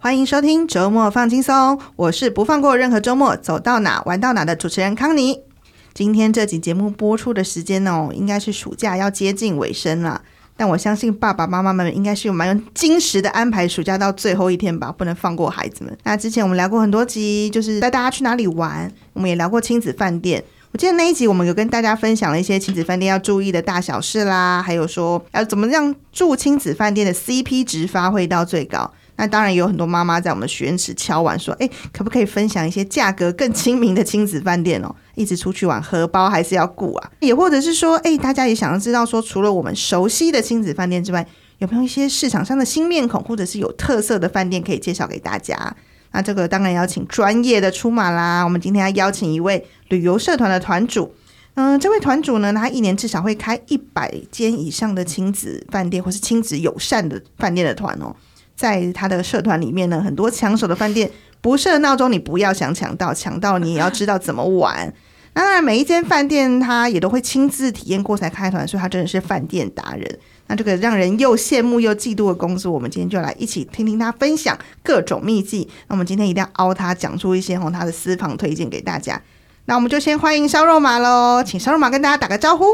欢迎收听周末放轻松，我是不放过任何周末，走到哪玩到哪的主持人康妮。今天这集节目播出的时间哦，应该是暑假要接近尾声了。但我相信爸爸妈妈们应该是有蛮有精实的安排暑假到最后一天吧，不能放过孩子们。那之前我们聊过很多集，就是带大家去哪里玩，我们也聊过亲子饭店。我记得那一集我们有跟大家分享了一些亲子饭店要注意的大小事啦，还有说要怎么让住亲子饭店的 CP 值发挥到最高。那当然有很多妈妈在我们的许愿池敲碗说，诶，可不可以分享一些价格更亲民的亲子饭店哦？一直出去玩，荷包还是要顾啊。也或者是说，诶，大家也想要知道说，除了我们熟悉的亲子饭店之外，有没有一些市场上的新面孔，或者是有特色的饭店可以介绍给大家？那这个当然要请专业的出马啦。我们今天要邀请一位旅游社团的团主，嗯、这位团主呢，他一年至少会开一百间以上的亲子饭店，或是亲子友善的饭店的团哦。在他的社团里面呢，很多抢手的饭店不设闹钟，你不要想抢到，抢到你也要知道怎么玩。那当然，每一间饭店他也都会亲自体验过才开团，所以他真的是饭店达人。那这个让人又羡慕又嫉妒的公司，我们今天就来一起听听他分享各种秘籍。那我们今天一定要凹他讲出一些哦他的私房推荐给大家。那我们就先欢迎烧肉麻喽，请烧肉麻跟大家打个招呼。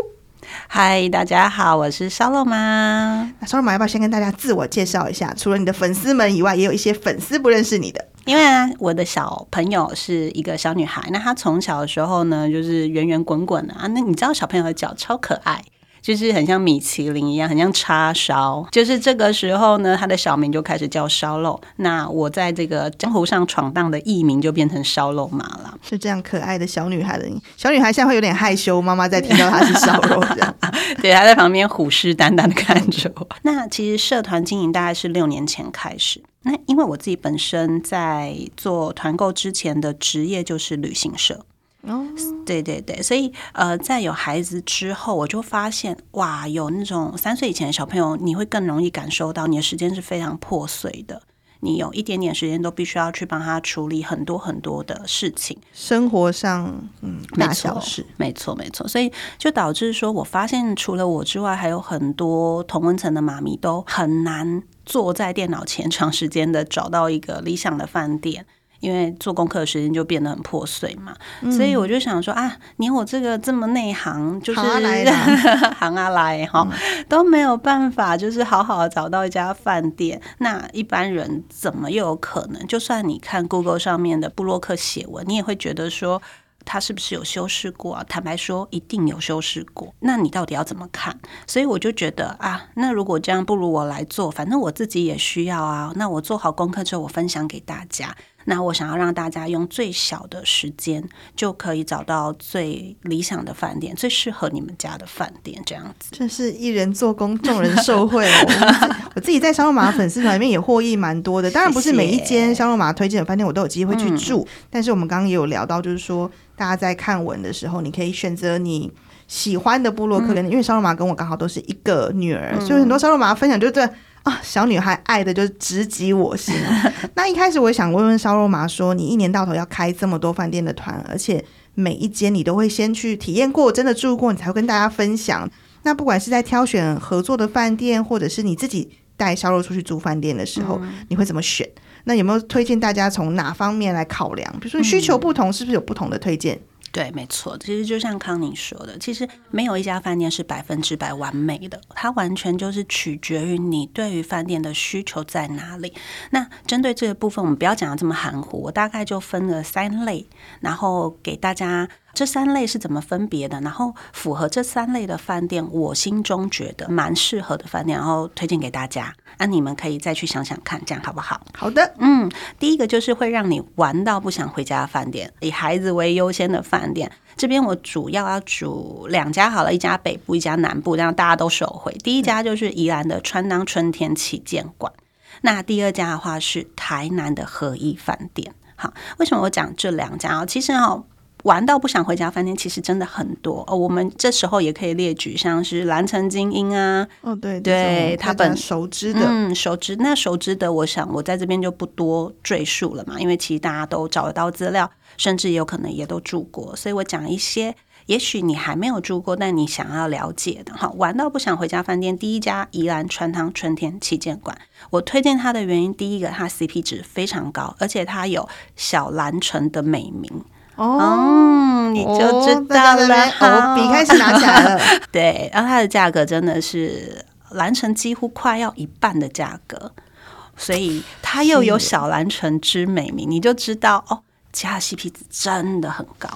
嗨，大家好，我是烧肉妈。那烧肉妈要不要先跟大家自我介绍一下？除了你的粉丝们以外，也有一些粉丝不认识你的。因为啊，我的小朋友是一个小女孩，那她从小的时候呢，就是圆圆滚滚的啊。那你知道小朋友的脚超可爱。就是很像米其林一样，很像叉烧。就是这个时候呢，他的小名就开始叫烧肉。那我在这个江湖上闯荡的艺名就变成烧肉麻了。是这样可爱的小女孩的，小女孩现在会有点害羞。妈妈在听到她是烧肉这样，对，她在旁边虎视眈眈的看着我。那其实社团经营大概是六年前开始。那因为我自己本身在做团购之前的职业就是旅行社。哦，对对对，所以呃，在有孩子之后，我就发现哇，有那种三岁以前的小朋友，你会更容易感受到你的时间是非常破碎的，你有一点点时间都必须要去帮他处理很多很多的事情，生活上嗯大小事，没错没错，所以就导致说我发现除了我之外，还有很多同温层的妈咪都很难坐在电脑前长时间的找到一个理想的饭店。因为做功课的时间就变得很破碎嘛，嗯、所以我就想说啊，你我这个这么内行，就是行啊来，行啊来哈，都没有办法，就是好好的找到一家饭店。那一般人怎么又有可能？就算你看 Google 上面的布洛克写文，你也会觉得说他是不是有修饰过啊？坦白说，一定有修饰过。那你到底要怎么看？所以我就觉得啊，那如果这样，不如我来做，反正我自己也需要啊。那我做好功课之后，我分享给大家。那我想要让大家用最小的时间就可以找到最理想的饭店，最适合你们家的饭店，这样子。真是一人做工，众人受惠哦。我自己在烧肉麻粉丝团里面也获益蛮多的。当然不是每一间烧肉麻推荐的饭店我都有机会去住，嗯、但是我们刚刚也有聊到，就是说大家在看文的时候，你可以选择你喜欢的部落客，嗯、因为烧肉麻跟我刚好都是一个女儿，嗯、所以很多烧肉麻分享就是这。啊，小女孩爱的就是直击我心。那一开始我也想问问烧肉麻说，你一年到头要开这么多饭店的团，而且每一间你都会先去体验过，真的住过，你才会跟大家分享。那不管是在挑选合作的饭店，或者是你自己带烧肉出去住饭店的时候，嗯、你会怎么选？那有没有推荐大家从哪方面来考量？比如说需求不同，是不是有不同的推荐？对，没错，其实就像康宁说的，其实没有一家饭店是百分之百完美的，它完全就是取决于你对于饭店的需求在哪里。那针对这个部分，我们不要讲的这么含糊，我大概就分了三类，然后给大家。这三类是怎么分别的？然后符合这三类的饭店，我心中觉得蛮适合的饭店，然后推荐给大家。那、啊、你们可以再去想想看，这样好不好？好的，嗯，第一个就是会让你玩到不想回家的饭店，以孩子为优先的饭店。这边我主要要煮两家好了，一家北部，一家南部，这样大家都手回。第一家就是宜兰的川当春天旗舰馆，那第二家的话是台南的和逸饭店。好，为什么我讲这两家？其实哈。玩到不想回家饭店，其实真的很多哦。我们这时候也可以列举，像是蓝城精英啊，哦对对，他本熟知的，嗯，熟知那熟知的，我想我在这边就不多赘述了嘛，因为其实大家都找得到资料，甚至有可能也都住过，所以我讲一些。也许你还没有住过，但你想要了解的哈，玩到不想回家饭店第一家宜兰川汤春天旗舰馆，我推荐它的原因，第一个它 CP 值非常高，而且它有小蓝城的美名哦、嗯，你就知道了。我笔开始拿起来了。对，然后它的价格真的是蓝城几乎快要一半的价格，所以它又有小蓝城之美名，你就知道哦，家 CP 值真的很高。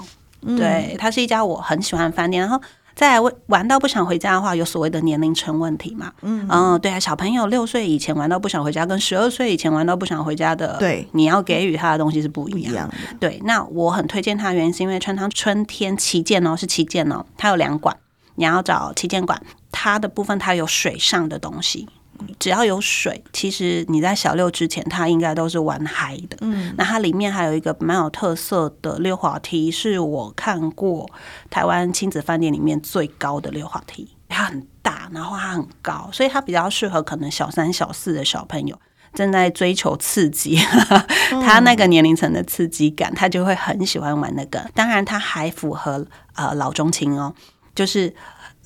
对，它是一家我很喜欢的饭店。然后再来玩到不想回家的话，有所谓的年龄层问题嘛？嗯嗯，对啊，小朋友六岁以前玩到不想回家，跟十二岁以前玩到不想回家的，对，你要给予他的东西是不一样，不一样。对，那我很推荐他的原因是因为川汤春天旗舰哦，是旗舰哦，它有两馆，你要找旗舰馆，它的部分它有水上的东西。只要有水，其实你在小六之前，它应该都是玩嗨的。嗯，那它里面还有一个蛮有特色的溜滑梯，是我看过台湾亲子饭店里面最高的溜滑梯。它很大，然后它很高，所以它比较适合可能小三、小四的小朋友正在追求刺激，他那个年龄层的刺激感，他就会很喜欢玩那个。当然，它还符合呃老中青哦，就是。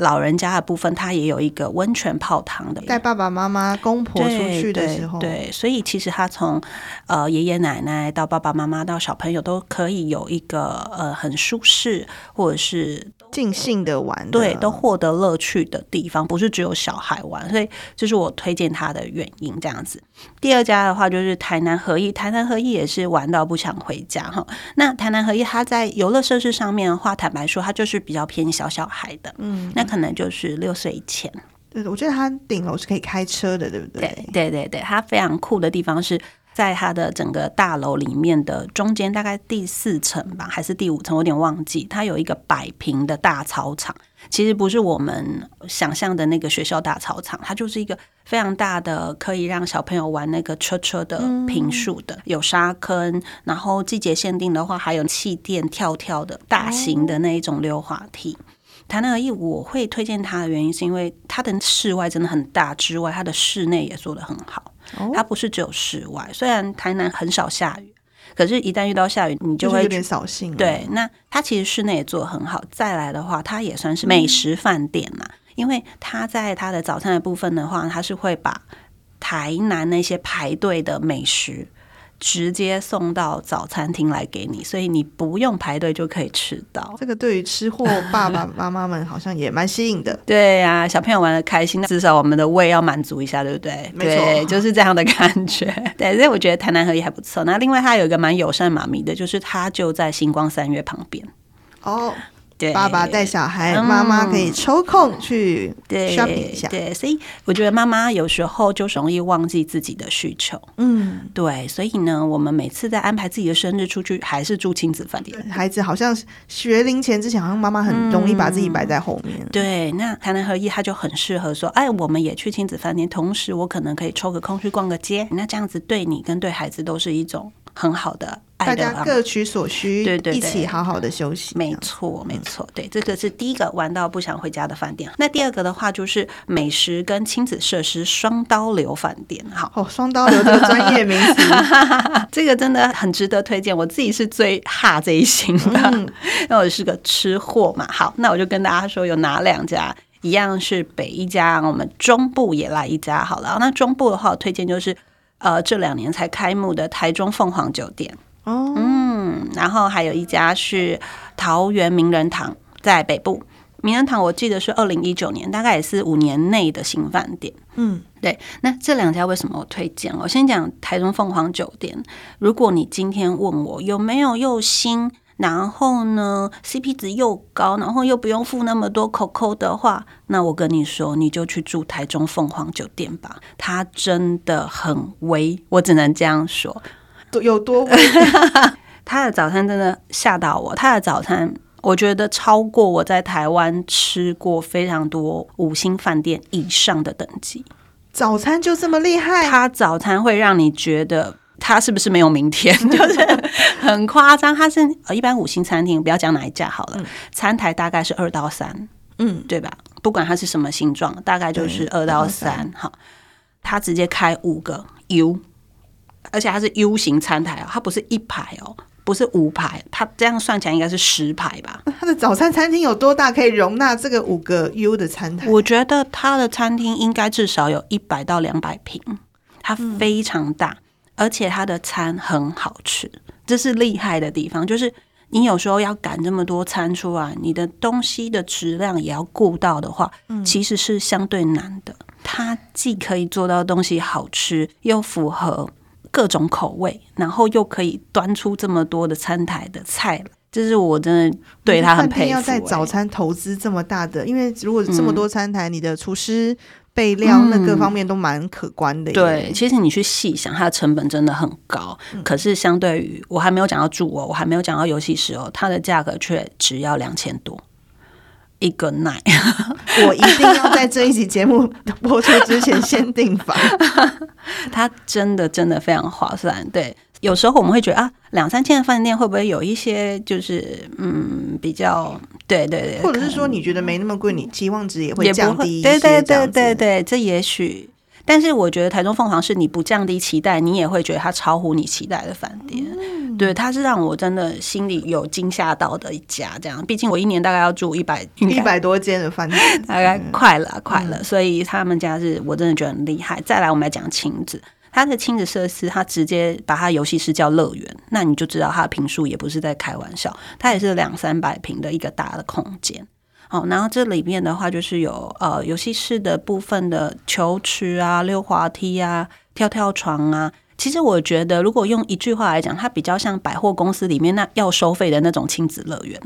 老人家的部分，他也有一个温泉泡汤的，带爸爸妈妈、公婆出去的时候，对，对，所以其实他从呃爷爷奶奶到爸爸妈妈到小朋友都可以有一个呃很舒适或者是。尽兴的玩的，对，都获得乐趣的地方，不是只有小孩玩，所以这是我推荐他的原因。这样子，第二家的话就是台南合一，台南合一也是玩到不想回家哈。那台南合一它在游乐设施上面的话，坦白说，它就是比较偏小小孩的，嗯，那可能就是六岁以前。对，我觉得它顶楼是可以开车的，对不对？对对对对，它非常酷的地方是。在它的整个大楼里面的中间，大概第四层吧，还是第五层，我有点忘记。它有一个百平的大操场，其实不是我们想象的那个学校大操场，它就是一个非常大的，可以让小朋友玩那个车车的平数的，有沙坑，然后季节限定的话，还有气垫跳跳的大型的那一种溜滑梯。台南而已我会推荐它的原因，是因为它的室外真的很大，之外它的室内也做得很好。它不是只有室外，虽然台南很少下雨，可是，一旦遇到下雨，你就会、扫兴。对，那它其实室内也做得很好。再来的话，它也算是美食饭店嘛，嗯、因为它在它的早餐的部分的话，它是会把台南那些排队的美食。直接送到早餐厅来给你，所以你不用排队就可以吃到。这个对于吃货爸爸妈妈们好像也蛮吸引的。对呀、啊，小朋友玩的开心，至少我们的胃要满足一下，对不对？没错，对，就是这样的感觉。对，所以我觉得台南合也还不错。那另外它有一个蛮友善妈咪的，就是它就在星光三月旁边。哦。爸爸带小孩，妈妈可以抽空去 shopping 一下。对，对，所以我觉得妈妈有时候就容易忘记自己的需求。嗯，对，所以呢，我们每次在安排自己的生日出去，还是住亲子饭店。孩子好像学龄前之前，好像妈妈很容易把自己摆在后面。嗯、对，那台南合一他就很适合说，哎，我们也去亲子饭店，同时我可能可以抽个空去逛个街。那这样子对你跟对孩子都是一种很好的。大家各取所需，对对，对，一起好好的休息。没错，没错，对，这个是第一个玩到不想回家的饭店。那第二个的话，就是美食跟亲子设施双刀流饭店。好，哦，双刀流这个专业名词，这个真的很值得推荐。我自己是最哈这一型的，嗯，因为我是个吃货嘛。好，那我就跟大家说有哪两家，一样是北一家，我们中部也来一家好了。那中部的话，我推荐就是呃这两年才开幕的台中凤凰酒店。哦，嗯，然后还有一家是桃园名人堂，在北部。名人堂我记得是二零一九年，大概也是五年内的新饭店。嗯，对。那这两家为什么我推荐？我先讲台中凤凰酒店。如果你今天问我有没有又新，然后呢 CP 值又高，然后又不用付那么多口扣的话，那我跟你说，你就去住台中凤凰酒店吧。它真的很威，我只能这样说。有多威？他的早餐真的吓到我。他的早餐，我觉得超过我在台湾吃过非常多五星饭店以上的等级。早餐就这么厉害？他早餐会让你觉得它是不是没有明天？就是很夸张。它是呃，一般五星餐厅，不要讲哪一家好了，嗯、餐台大概是二到三，嗯，对吧？不管它是什么形状，大概就是二到三。好，它直接开五个 U，而且它是 U 型餐台哦，它不是一排哦，不是五排，它这样算起来应该是十排吧？它的早餐餐厅有多大，可以容纳这个五个 U 的餐台？我觉得它的餐厅应该至少有一百到两百平，它非常大。嗯而且它的餐很好吃，这是厉害的地方。就是你有时候要赶这么多餐出来，你的东西的质量也要顾到的话，其实是相对难的。它既可以做到东西好吃，又符合各种口味，然后又可以端出这么多的餐台的菜，这是我真的对他很佩服。要在早餐投资这么大的，因为如果这么多餐台，你的厨师。备料那各方面都蛮可观的，嗯。对，其实你去细想，它的成本真的很高。嗯、可是相对于我还没有讲到住哦，我还没有讲到游戏室哦，它的价格却只要两千多一个 night。我一定要在这一集节目播出之前先订房。它真的真的非常划算，对。有时候我们会觉得啊，两三千的饭店会不会有一些就是嗯比较对对对，或者是说你觉得没那么贵，你期望值也会降低一些，对对对对对，这也许。但是我觉得台中凤凰是你不降低期待，你也会觉得它超乎你期待的饭店。嗯、对，它是让我真的心里有惊吓到的一家。这样，毕竟我一年大概要住一百一百多间的饭店，大概快了快了。嗯、所以他们家是我真的觉得很厉害。再来，我们来讲亲子。它的亲子设施，它直接把它游戏室叫乐园，那你就知道它的坪数也不是在开玩笑，它也是两三百平的一个大的空间。哦，然后这里面的话就是有呃游戏室的部分的球池啊、溜滑梯啊、跳跳床啊。其实我觉得，如果用一句话来讲，它比较像百货公司里面那要收费的那种亲子乐园。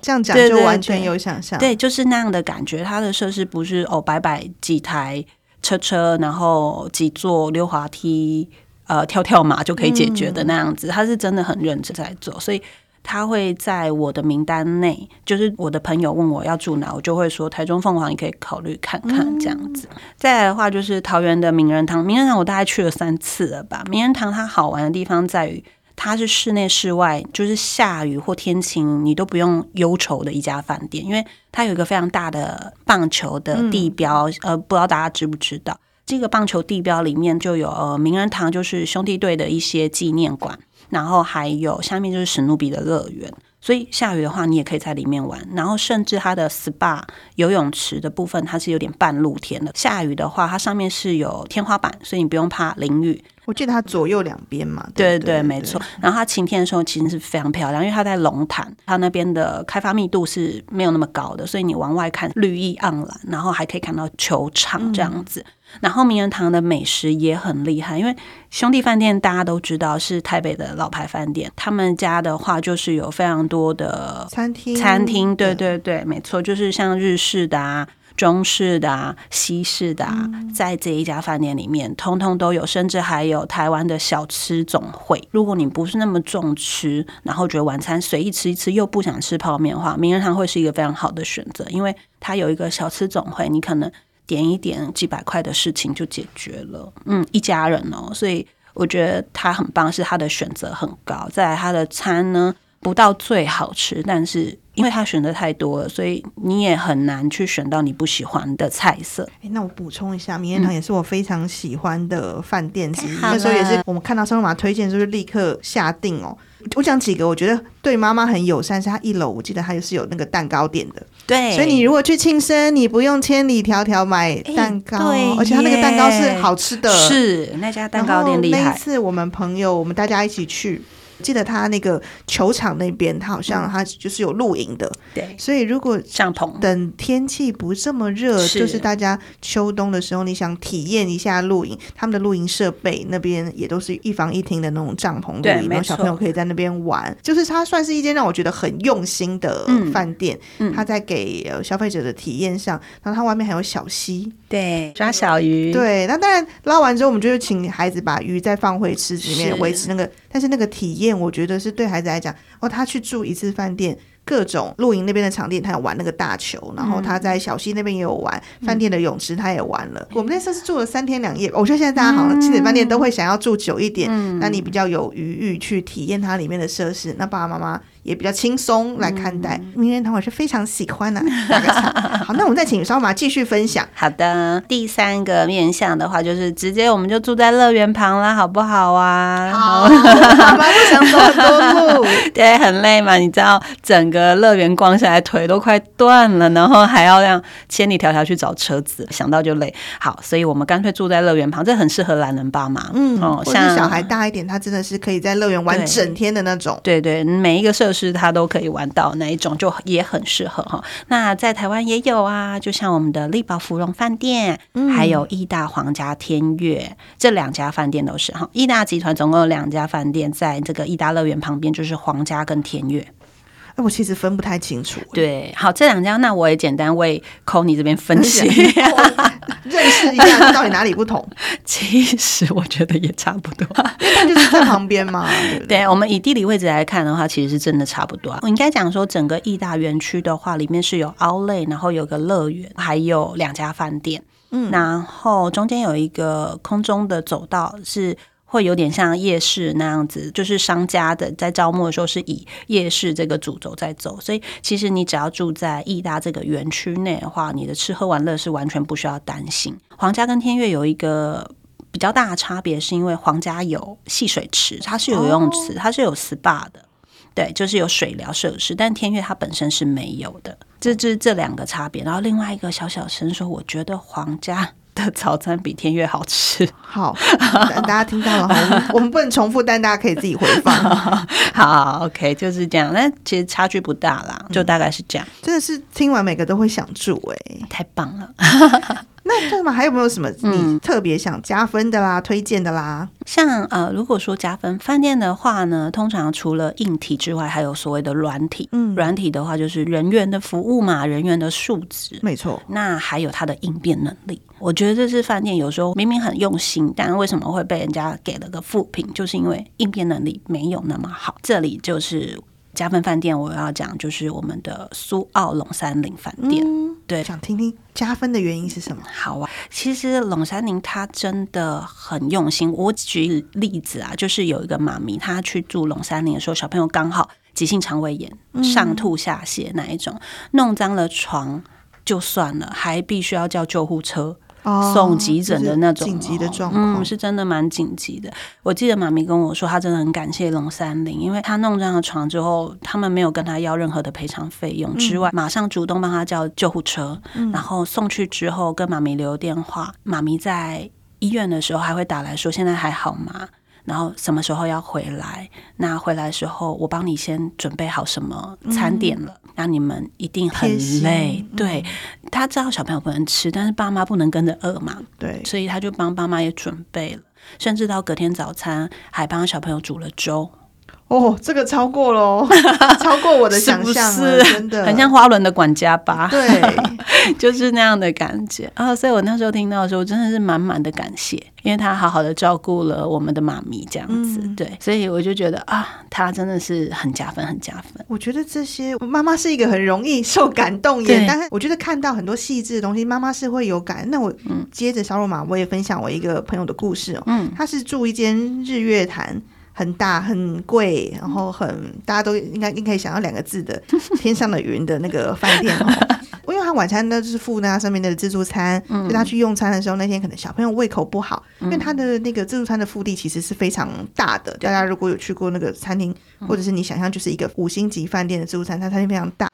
这样讲就完全有想象，对，就是那样的感觉。它的设施不是哦，摆摆几台。车车，然后几座溜滑梯，呃，跳跳马就可以解决的那样子。嗯、他是真的很认真在做，所以他会在我的名单内。就是我的朋友问我要住哪，我就会说台中凤凰，你可以考虑看看这样子。嗯、再来的话，就是桃园的名人堂，名人堂我大概去了三次了吧。名人堂它好玩的地方在于。它是室内室外，就是下雨或天晴，你都不用忧愁的一家饭店，因为它有一个非常大的棒球的地标，呃，不知道大家知不知道？这个棒球地标里面就有呃名人堂，就是兄弟队的一些纪念馆，然后还有下面就是史努比的乐园。所以下雨的话，你也可以在里面玩。然后甚至它的 SPA 游泳池的部分，它是有点半露天的。下雨的话，它上面是有天花板，所以你不用怕淋雨。我记得它左右两边嘛。对对对，没错。然后它晴天的时候其实是非常漂亮，因为它在龙潭，它那边的开发密度是没有那么高的，所以你往外看绿意盎然，然后还可以看到球场这样子。嗯然后名人堂的美食也很厉害，因为兄弟饭店大家都知道是台北的老牌饭店，他们家的话就是有非常多的餐厅，餐厅，对对对，没错，就是像日式的啊、中式的啊、西式的啊，在这一家饭店里面通通都有，甚至还有台湾的小吃总会。如果你不是那么重吃，然后觉得晚餐随意吃一吃又不想吃泡面的话，名人堂会是一个非常好的选择，因为它有一个小吃总会，你可能。点一点几百块的事情就解决了，嗯，一家人哦，所以我觉得它很棒，是它的选择很高。再来，他的餐呢，不到最好吃，但是因为他选的太多了，所以你也很难去选到你不喜欢的菜色。欸，那我补充一下，名人堂也是我非常喜欢的饭店之一，嗯、那时候也是我们看到沙龙玛推荐，就是立刻下定哦。我讲几个，我觉得对妈妈很友善。是它一楼，我记得它也是有那个蛋糕店的。对，所以你如果去庆生，你不用千里迢迢买蛋糕，欸、而且它那个蛋糕是好吃的。是那家蛋糕店厉害。那一次我们朋友，我们大家一起去。记得他那个球场那边，他好像他就是有露营的，对。所以如果帐篷等天气不这么热，就是大家秋冬的时候，你想体验一下露营，他们的露营设备那边也都是一房一厅的那种帐篷露营，然后小朋友可以在那边玩。就是它算是一间让我觉得很用心的饭店，嗯，他在给消费者的体验上，然后它外面还有小溪，对，抓小鱼，对。那当然捞完之后，我们就请孩子把鱼再放回池子里面维持那个，但是那个体验。我觉得是对孩子来讲，哦，他去住一次饭店各种露营那边的场地，他有玩那个大球，然后他在小溪那边也有玩，饭店的泳池他也玩了。我们那次是住了三天两夜，我觉得现在大家好像亲子饭店都会想要住久一点，那你比较有余裕去体验它里面的设施，那爸爸妈妈。也比较轻松来看待，嗯、名人堂我是非常喜欢的、啊。好，那我们再请烧马继续分享。好的，第三个面向的话，就是直接我们就住在乐园旁啦，好不好啊？好，妈妈不想走很多路，对，很累嘛。你知道，整个乐园逛下来腿都快断了，然后还要让千里迢迢去找车子，想到就累。好，所以我们干脆住在乐园旁，这很适合懒人爸妈。嗯，哦，像小孩大一点，他真的是可以在乐园玩整天的那种。对对，对，每一个设施。是他都可以玩到那一种，就也很适合哈。那在台湾也有啊，就像我们的丽宝芙蓉饭店，嗯、还有义大皇家天悦这两家饭店都是哈。义大集团总共有两家饭店，在这个义大乐园旁边，就是皇家跟天悦。我其实分不太清楚。对，好，这两家那我也简单为 Connie 这边分析，认识一下到底哪里不同。其实我觉得也差不多，因为它就是在旁边嘛。对，对，我们以地理位置来看的话，其实是真的差不多。我应该讲说，整个义大园区的话，里面是有 Outlet，然后有个乐园，还有两家饭店。嗯，然后中间有一个空中的走道是。会有点像夜市那样子，就是商家的在招募的时候是以夜市这个主轴在走，所以其实你只要住在义大这个园区内的话，你的吃喝玩乐是完全不需要担心。皇家跟天悦有一个比较大的差别，是因为皇家有戏水池，它是有游泳池，它是有 SPA 的，对，就是有水疗设施，但天悦它本身是没有的，这这这两个差别。然后另外一个小小声说，我觉得皇家。的早餐比天悦好吃。好，大家听到了，我们 我们不能重复，但大家可以自己回放。好，OK，就是这样。那其实差距不大啦，就大概是这样。嗯、真的是听完每个都会想住哎、欸，太棒了。那这么还有没有什么你特别想加分的啦、嗯、推荐的啦？像呃，如果说加分饭店的话呢，通常除了硬体之外，还有所谓的软体。嗯，软体的话就是人员的服务嘛，人员的素质。没错。那还有他的应变能力。我觉得这是饭店有时候明明很用心，但为什么会被人家给了个负评？就是因为应变能力没有那么好。这里就是。加分饭店，我要讲就是我们的苏澳龙山林饭店。嗯、对，想听听加分的原因是什么？好啊，其实龙山林他真的很用心。我举例子啊，就是有一个妈咪，她去住龙山林的时候，小朋友刚好急性肠胃炎，上吐下泻那一种，嗯、弄脏了床就算了，还必须要叫救护车。送急诊的那种紧急的状况，嗯，是真的蛮紧急的。我记得妈咪跟我说，她真的很感谢龙三林，因为她弄这样的床之后，他们没有跟她要任何的赔偿费用之外，马上主动帮她叫救护车，然后送去之后跟妈咪留电话。妈咪在医院的时候还会打来说现在还好吗？然后什么时候要回来？那回来的时候我帮你先准备好什么餐点了。那你们一定很累，嗯、对，他知道小朋友不能吃，但是爸妈不能跟着饿嘛，对，所以他就帮爸妈也准备了，甚至到隔天早餐还帮小朋友煮了粥。哦，这个超过了，超过我的 想象了，是真的很像花轮的管家吧？对，就是那样的感觉啊！所以我那时候听到的时候，真的是满满的感谢，因为他好好的照顾了我们的妈咪，这样子。嗯、对，所以我就觉得啊，他真的是很加分，很加分。我觉得这些妈妈是一个很容易受感动耶，但是我觉得看到很多细致的东西，妈妈是会有感。那我接着小肉嘛，我也分享我一个朋友的故事哦，嗯，他是住一间日月潭。很大很贵，然后很大家都应该应该可以想要两个字的天上的云的那个饭店哦。因为他晚餐呢就是附那上面的自助餐，嗯、所以他去用餐的时候，那天可能小朋友胃口不好，嗯、因为他的那个自助餐的腹地其实是非常大的。大家如果有去过那个餐厅，或者是你想象就是一个五星级饭店的自助餐，它餐厅非常大。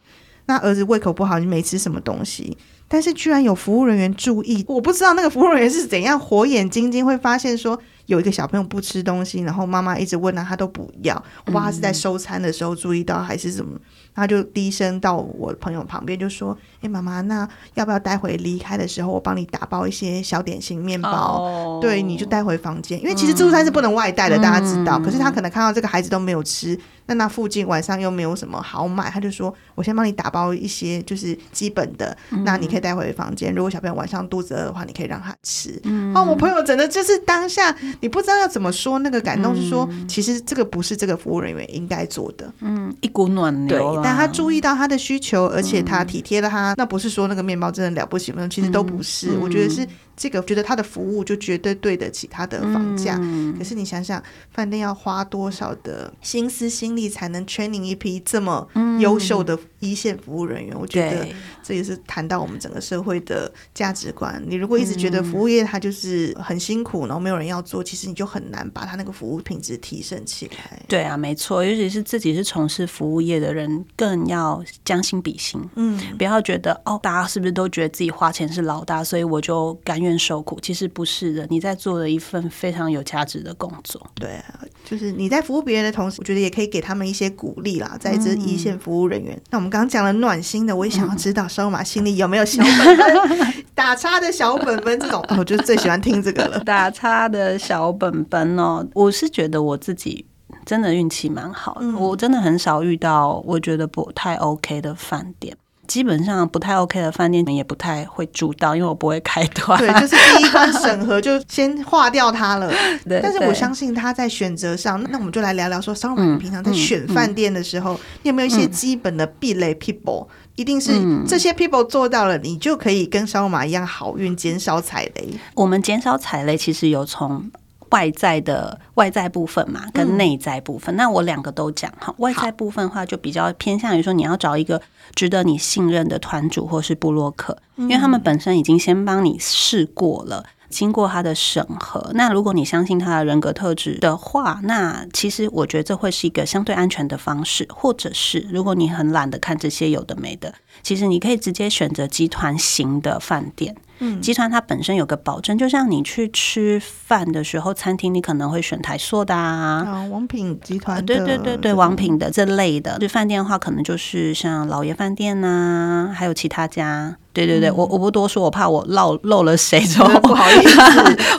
那儿子胃口不好，你没吃什么东西，但是居然有服务人员注意，我不知道那个服务人员是怎样火眼金睛会发现说。有一个小朋友不吃东西，然后妈妈一直问他，他都不要。我不知道他是在收餐的时候注意到还是什么，他就低声到我朋友旁边就说：“哎，妈妈，那要不要待会离开的时候，我帮你打包一些小点心、面包？哦、对，你就带回房间，因为其实自助餐是不能外带的，嗯、大家知道。可是他可能看到这个孩子都没有吃。”那那附近晚上又没有什么好买，他就说：“我先帮你打包一些，就是基本的，嗯、那你可以带回房间。如果小朋友晚上肚子饿的话，你可以让他吃。嗯”哦，我朋友真的就是当下你不知道要怎么说，那个感动是说，嗯、其实这个不是这个服务人员应该做的。嗯，一股暖流，对，但他注意到他的需求，而且他体贴了他，嗯、那不是说那个面包真的了不起吗？其实都不是，嗯、我觉得是。这个我觉得他的服务就绝对对得起他的房价。嗯、可是你想想，饭店要花多少的心思心力才能 training 一批这么优秀的一线服务人员？嗯、我觉得这也是谈到我们整个社会的价值观。你如果一直觉得服务业它就是很辛苦，然后没有人要做，其实你就很难把他那个服务品质提升起来。对啊，没错，尤其是自己是从事服务业的人，更要将心比心。嗯，不要觉得哦，大家是不是都觉得自己花钱是老大，所以我就甘愿受苦，其实不是的。你在做了一份非常有价值的工作。对啊，就是你在服务别人的同时，我觉得也可以给他们一些鼓励啦。在这一线服务人员，嗯、那我们刚刚讲了暖心的，我也想要知道 收马心里有没有小本本 打叉的小本本这种，哦、我就最喜欢听这个了。打叉的小本本哦，我是觉得我自己真的运气蛮好的，嗯、我真的很少遇到我觉得不太 OK 的饭店。基本上不太 OK 的饭店也不太会住到，因为我不会开团。对，就是第一关审核就先划掉它了。对，但是我相信他在选择上，那我们就来聊聊说，烧马平常在选饭店的时候，嗯嗯、你有没有一些基本的避雷 people？、嗯、一定是这些 people 做到了，你就可以跟烧马一样好运，减少踩雷。我们减少踩雷，其实有从。外在的外在部分嘛，跟内在部分，嗯、那我两个都讲哈。外在部分的话，就比较偏向于说，你要找一个值得你信任的团主或是布洛克，因为他们本身已经先帮你试过了。经过他的审核，那如果你相信他的人格特质的话，那其实我觉得这会是一个相对安全的方式。或者是如果你很懒得看这些有的没的，其实你可以直接选择集团型的饭店。嗯，集团它本身有个保证，就像你去吃饭的时候，餐厅你可能会选台塑的啊，啊，王品集团，对对对对，王品的这类的。就饭店的话，可能就是像老爷饭店呐、啊，还有其他家。对对对，嗯、我我不多说，我怕我漏漏了谁，之后 不好意思，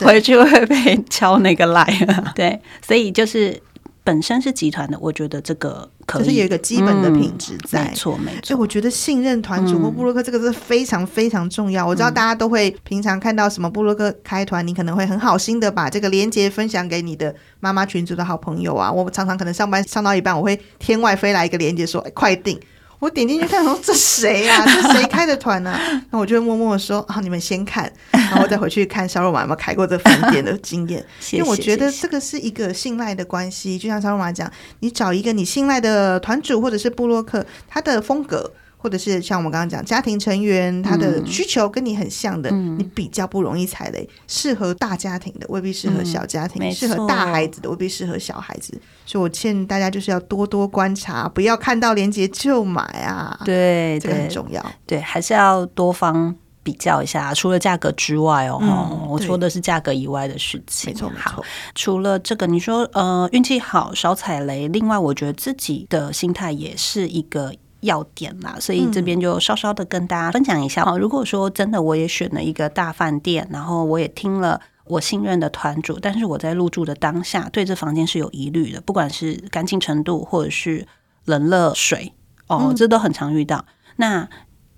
回去会被敲那个赖。对，所以就是本身是集团的，我觉得这个可是有一个基本的品质在，没错、嗯、没错。所以我觉得信任团主或布洛克这个是非常非常重要。嗯、我知道大家都会平常看到什么布洛克开团，你可能会很好心的把这个链接分享给你的妈妈群组的好朋友啊。我常常可能上班上到一半，我会天外飞来一个链接说，哎，快订。我点进去看，说这谁呀、啊？这谁开的团呢、啊？那我就默默的说：“啊，你们先看，然后我再回去看烧肉丸有没有开过这饭店的经验。谢谢”因为我觉得这个是一个信赖的关系，就像烧肉丸讲，你找一个你信赖的团主或者是部落客，他的风格。或者是像我们刚刚讲，家庭成员他的需求跟你很像的，嗯、你比较不容易踩雷。适合大家庭的未必适合小家庭，适、嗯、合大孩子的未必适合小孩子。所以我劝大家就是要多多观察，不要看到链接就买啊。对，这个很重要。对，还是要多方比较一下。除了价格之外哦，嗯、我说的是价格以外的事情。没错，没错。除了这个，你说呃运气好少踩雷，另外我觉得自己的心态也是一个。要点啦，所以这边就稍稍的跟大家分享一下。嗯、如果说真的我也选了一个大饭店，然后我也听了我信任的团主，但是我在入住的当下对这房间是有疑虑的，不管是干净程度或者是冷热水哦，这都很常遇到。嗯、那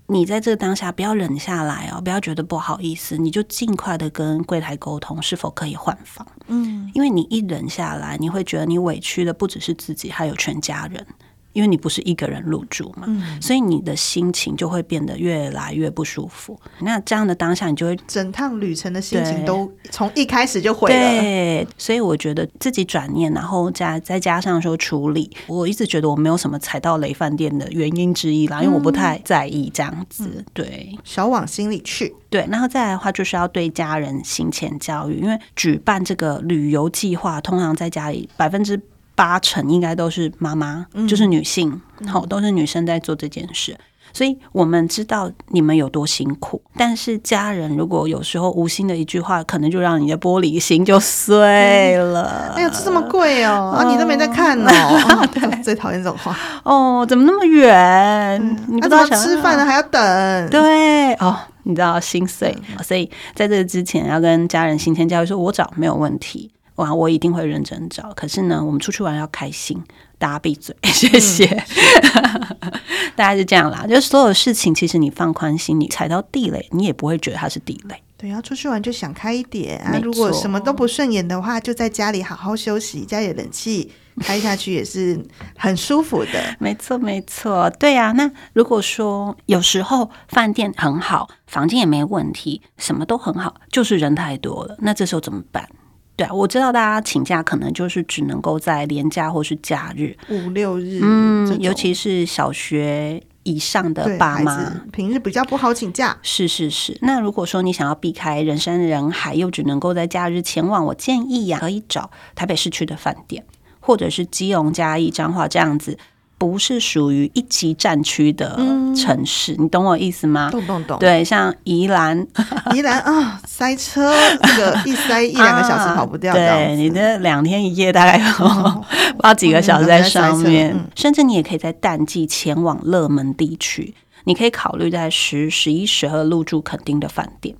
你在这个当下不要忍下来哦，不要觉得不好意思，你就尽快的跟柜台沟通是否可以换房。嗯，因为你一忍下来，你会觉得你委屈的不只是自己，还有全家人。因为你不是一个人入住嘛，嗯、所以你的心情就会变得越来越不舒服。那这样的当下，你就会整趟旅程的心情都从一开始就毁了。对，所以我觉得自己转念，然后加再加上说处理，我一直觉得我没有什么踩到雷饭店的原因之一啦，因为我不太在意这样子。嗯、对，少往心里去。对，然后再来的话，就是要对家人行前教育，因为举办这个旅游计划，通常在家里百分之。八成应该都是妈妈，嗯、就是女性，好、都是女生在做这件事，所以我们知道你们有多辛苦。但是家人如果有时候无心的一句话，可能就让你的玻璃心就碎了。哎呀，这这么贵哦，啊，你都没在看哦。最讨厌这种话。哦，怎么那么远？嗯、你不知道吃饭了还要等？对，哦，你知道心碎。嗯、所以在这之前，要跟家人行前教育说，我找没有问题。哇，我一定会认真找。可是呢，我们出去玩要开心，大家闭嘴，谢谢。嗯、大概是这样啦，就是所有事情，其实你放宽心，你踩到地雷，你也不会觉得它是地雷。对，要出去玩就想开一点啊。如果什么都不顺眼的话，就在家里好好休息，家里冷气开下去也是很舒服的。没错，没错，对啊。那如果说有时候饭店很好，房间也没问题，什么都很好，就是人太多了，那这时候怎么办？对啊，我知道大家请假可能就是只能够在连假或是假日，五六日，嗯，尤其是小学以上的爸妈，平日比较不好请假。是是是。那如果说你想要避开人山人海，又只能够在假日前往，我建议呀，可以找台北市区的饭店，或者是基隆、嘉义、彰化这样子。不是属于一级战区的城市，嗯，你懂我意思吗？懂懂懂。对，像宜兰，宜兰啊，塞车，这个一塞一两个小时跑不掉，啊。对，你这两天一夜大概有不知道几个小时在上面，嗯。甚至你也可以在淡季前往热门地区，你可以考虑在十、十一、十二入住垦丁的饭店。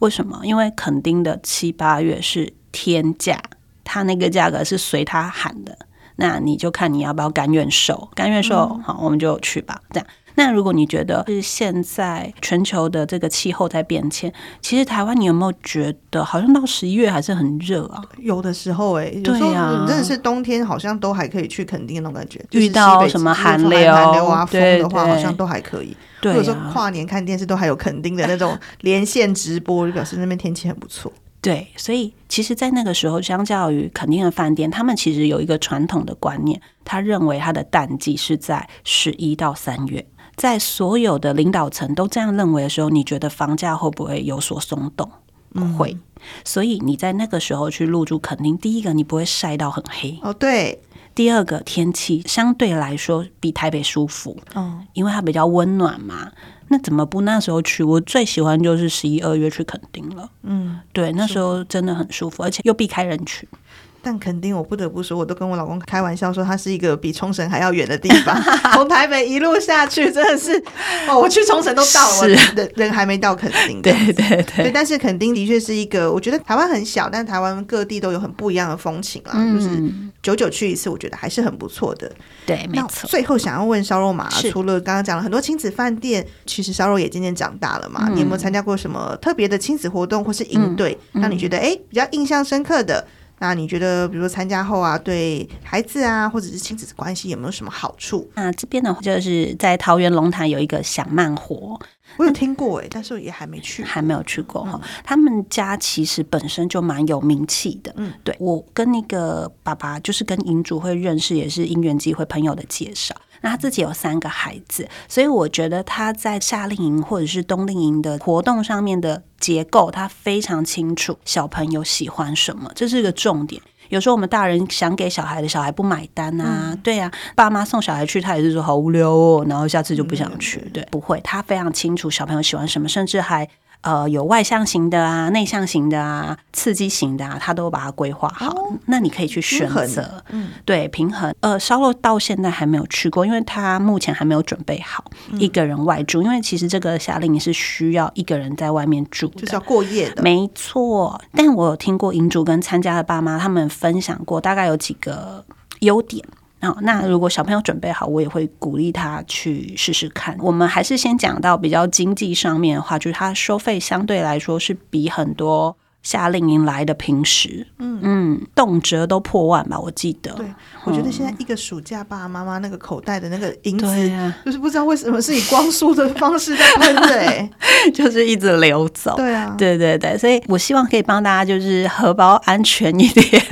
为什么？因为垦丁的七八月是天价，它那个价格是随他喊的。那你就看你要不要甘愿受，甘愿受，好，我们就去吧。这样，那如果你觉得是现在全球的这个气候在变迁，其实台湾你有没有觉得好像到十一月还是很热啊？有的时候，哎，有时候真的是冬天，好像都还可以去垦丁那种感觉。遇到什么寒流、寒流啊、风的话，好像都还可以。对，或者说跨年看电视都还有垦丁的那种连线直播，就表示那边天气很不错。对，所以其实，在那个时候，相较于肯定的饭店，他们其实有一个传统的观念，他认为他的淡季是在十一到三月。在所有的领导层都这样认为的时候，你觉得房价会不会有所松动？不会。嗯。所以你在那个时候去入住肯定，第一个你不会晒到很黑哦，对。第二个天气相对来说比台北舒服，嗯，因为它比较温暖嘛。那怎么不那时候去？我最喜欢就是十一二月去垦丁了。嗯，对，那时候真的很舒服，而且又避开人群。但肯定，我不得不说，我都跟我老公开玩笑说，它是一个比冲绳还要远的地方。从台北一路下去，真的是哦，我去冲绳都到了，人人还没到垦丁。对对对，对。但是垦丁的确是一个，我觉得台湾很小，但台湾各地都有很不一样的风情啊。嗯、就是久久去一次，我觉得还是很不错的。对，没错。最后想要问烧肉麻，除了刚刚讲了很多亲子饭店，其实烧肉也渐渐长大了嘛。嗯、你有没有参加过什么特别的亲子活动或是营队，让、嗯、你觉得哎比较印象深刻的？那你觉得，比如说参加后啊，对孩子啊，或者是亲子关系有没有什么好处？那这边的话，就是在桃园龙潭有一个想慢活，我有听过哎、嗯，但是我也还没去，还没有去过哈、嗯。他们家其实本身就蛮有名气的，嗯，对，我跟那个爸爸就是跟银主会认识，也是因缘机会朋友的介绍。那他自己有三个孩子，所以我觉得他在夏令营或者是冬令营的活动上面的结构，他非常清楚小朋友喜欢什么，这是一个重点。有时候我们大人想给小孩的小孩不买单啊，嗯、对啊，爸妈送小孩去，他也是说好无聊哦，然后下次就不想去。对，不会，他非常清楚小朋友喜欢什么，甚至还。呃，有外向型的啊，内向型的啊，刺激型的啊，他都把它规划好。哦。那你可以去选择，嗯，对，平衡。呃，烧肉到现在还没有去过，因为他目前还没有准备好一个人外住，嗯，因为其实这个夏令营是需要一个人在外面住的，就是要过夜的。没错，但我有听过银主跟参加的爸妈他们分享过，大概有几个优点。哦，那如果小朋友准备好，我也会鼓励他去试试看。我们还是先讲到比较经济上面的话，就是他收费相对来说是比很多夏令营来的平时，嗯嗯，动辄都破万吧，我记得。对，我觉得现在一个暑假，爸爸妈妈那个口袋的那个银子，啊，就是不知道为什么是以光速的方式在喷的，就是一直流走。对啊，对对对，所以我希望可以帮大家就是荷包安全一点。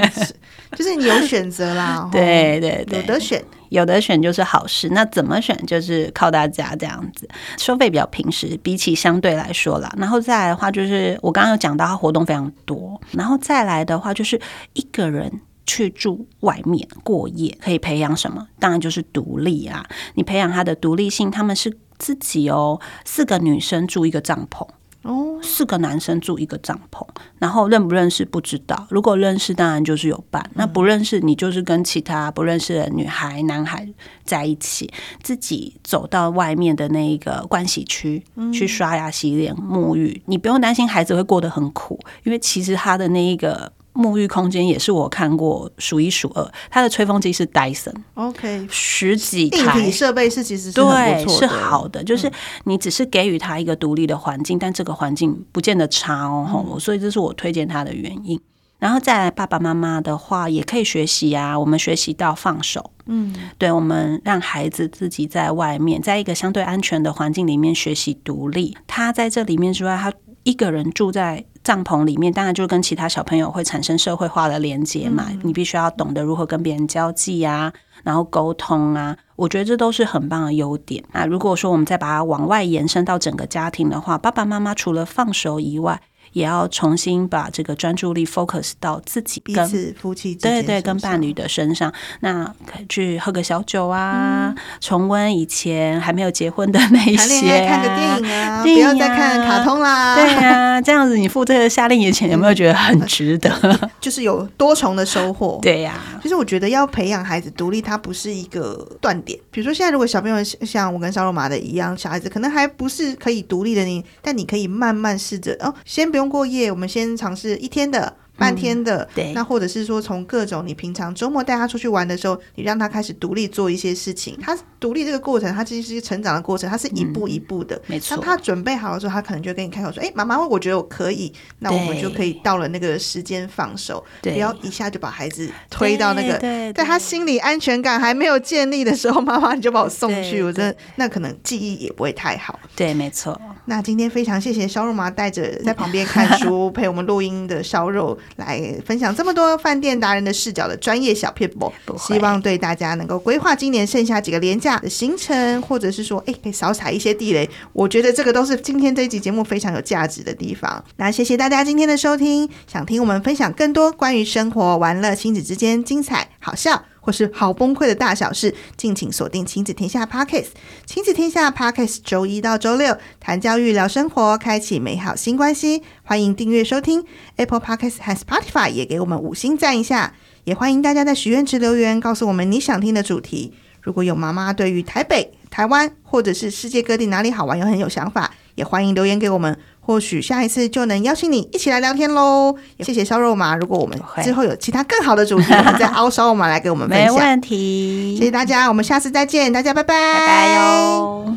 就是你有选择啦，对对对，有得选，有得选就是好事。那怎么选，就是靠大家这样子。收费比较平实，比起相对来说啦。然后再来的话，就是我刚刚有讲到，它活动非常多。然后再来的话，就是一个人去住外面过夜，可以培养什么？当然就是独立啊。你培养他的独立性，他们是自己哦，四个女生住一个帐篷。哦，四个男生住一个帐篷，然后认不认识不知道。如果认识，当然就是有伴；那不认识，你就是跟其他不认识的女孩、男孩在一起，自己走到外面的那一个盥洗区去刷牙、洗脸、沐浴。你不用担心孩子会过得很苦，因为其实他的那一个。沐浴空间也是我看过数一数二。它的吹风机是 Dyson，OK，十几台，硬体设备是其实是对，是好的。就是你只是给予他一个独立的环境，但这个环境不见得差哦。嗯、所以这是我推荐他的原因。然后再来爸爸妈妈的话，也可以学习啊。我们学习到放手，嗯，对，我们让孩子自己在外面，在一个相对安全的环境里面学习独立。他在这里面之外，他一个人住在帐篷里面，当然就跟其他小朋友会产生社会化的连接嘛。嗯、你必须要懂得如何跟别人交际啊，然后沟通啊。我觉得这都是很棒的优点。那如果说我们再把它往外延伸到整个家庭的话，爸爸妈妈除了放手以外，也要重新把这个专注力 focus 到自己跟彼此夫妻对对跟伴侣的身上，那可以去喝个小酒啊，嗯、重温以前还没有结婚的那一些、啊，看个电影啊，不要再看卡通啦。对啊，这样子你付这个夏令营钱有没有觉得很值得？嗯、就是有多重的收获。对呀、啊，其实我觉得要培养孩子独立，它不是一个断点。比如说现在如果小朋友像我跟烧肉麻的一样，小孩子可能还不是可以独立的你，但你可以慢慢试着哦，先不用过夜，我们先尝试一天的。半天的，嗯、对，那或者是说，从各种你平常周末带他出去玩的时候，你让他开始独立做一些事情。他独立这个过程，他其实是一个成长的过程，他是一步一步的。嗯、没错。当他准备好了之后，他可能就跟你开口说：“哎，妈妈，我觉得我可以。”那我们就可以到了那个时间放手，对不要一下就把孩子推到那个，在他心理安全感还没有建立的时候，妈妈你就把我送去，我觉得那可能记忆也不会太好。对，没错。那今天非常谢谢烧肉麻带着在旁边看书 陪我们录音的烧肉。来分享这么多饭店达人的视角的专业小撇步，希望对大家能够规划今年剩下几个廉价的行程，或者是说，哎，可以少踩一些地雷。我觉得这个都是今天这一集节目非常有价值的地方。那谢谢大家今天的收听，想听我们分享更多关于生活、玩乐、亲子之间精彩、好笑。或是好崩溃的大小事，敬请锁定亲子天下 Podcast。亲子天下 Podcast 周一到周六谈教育、聊生活，开启美好新关系。欢迎订阅收听 Apple Podcast 和 Spotify，也给我们五星赞一下。也欢迎大家在许愿池留言，告诉我们你想听的主题。如果有妈妈对于台北、台湾或者是世界各地哪里好玩又很有想法，也欢迎留言给我们。或许下一次就能邀请你一起来聊天喽！谢谢烧肉麻。如果我们之后有其他更好的主题，我们再邀烧肉麻来给我们分享。没问题，谢谢大家，我们下次再见，大家拜拜，拜拜哟。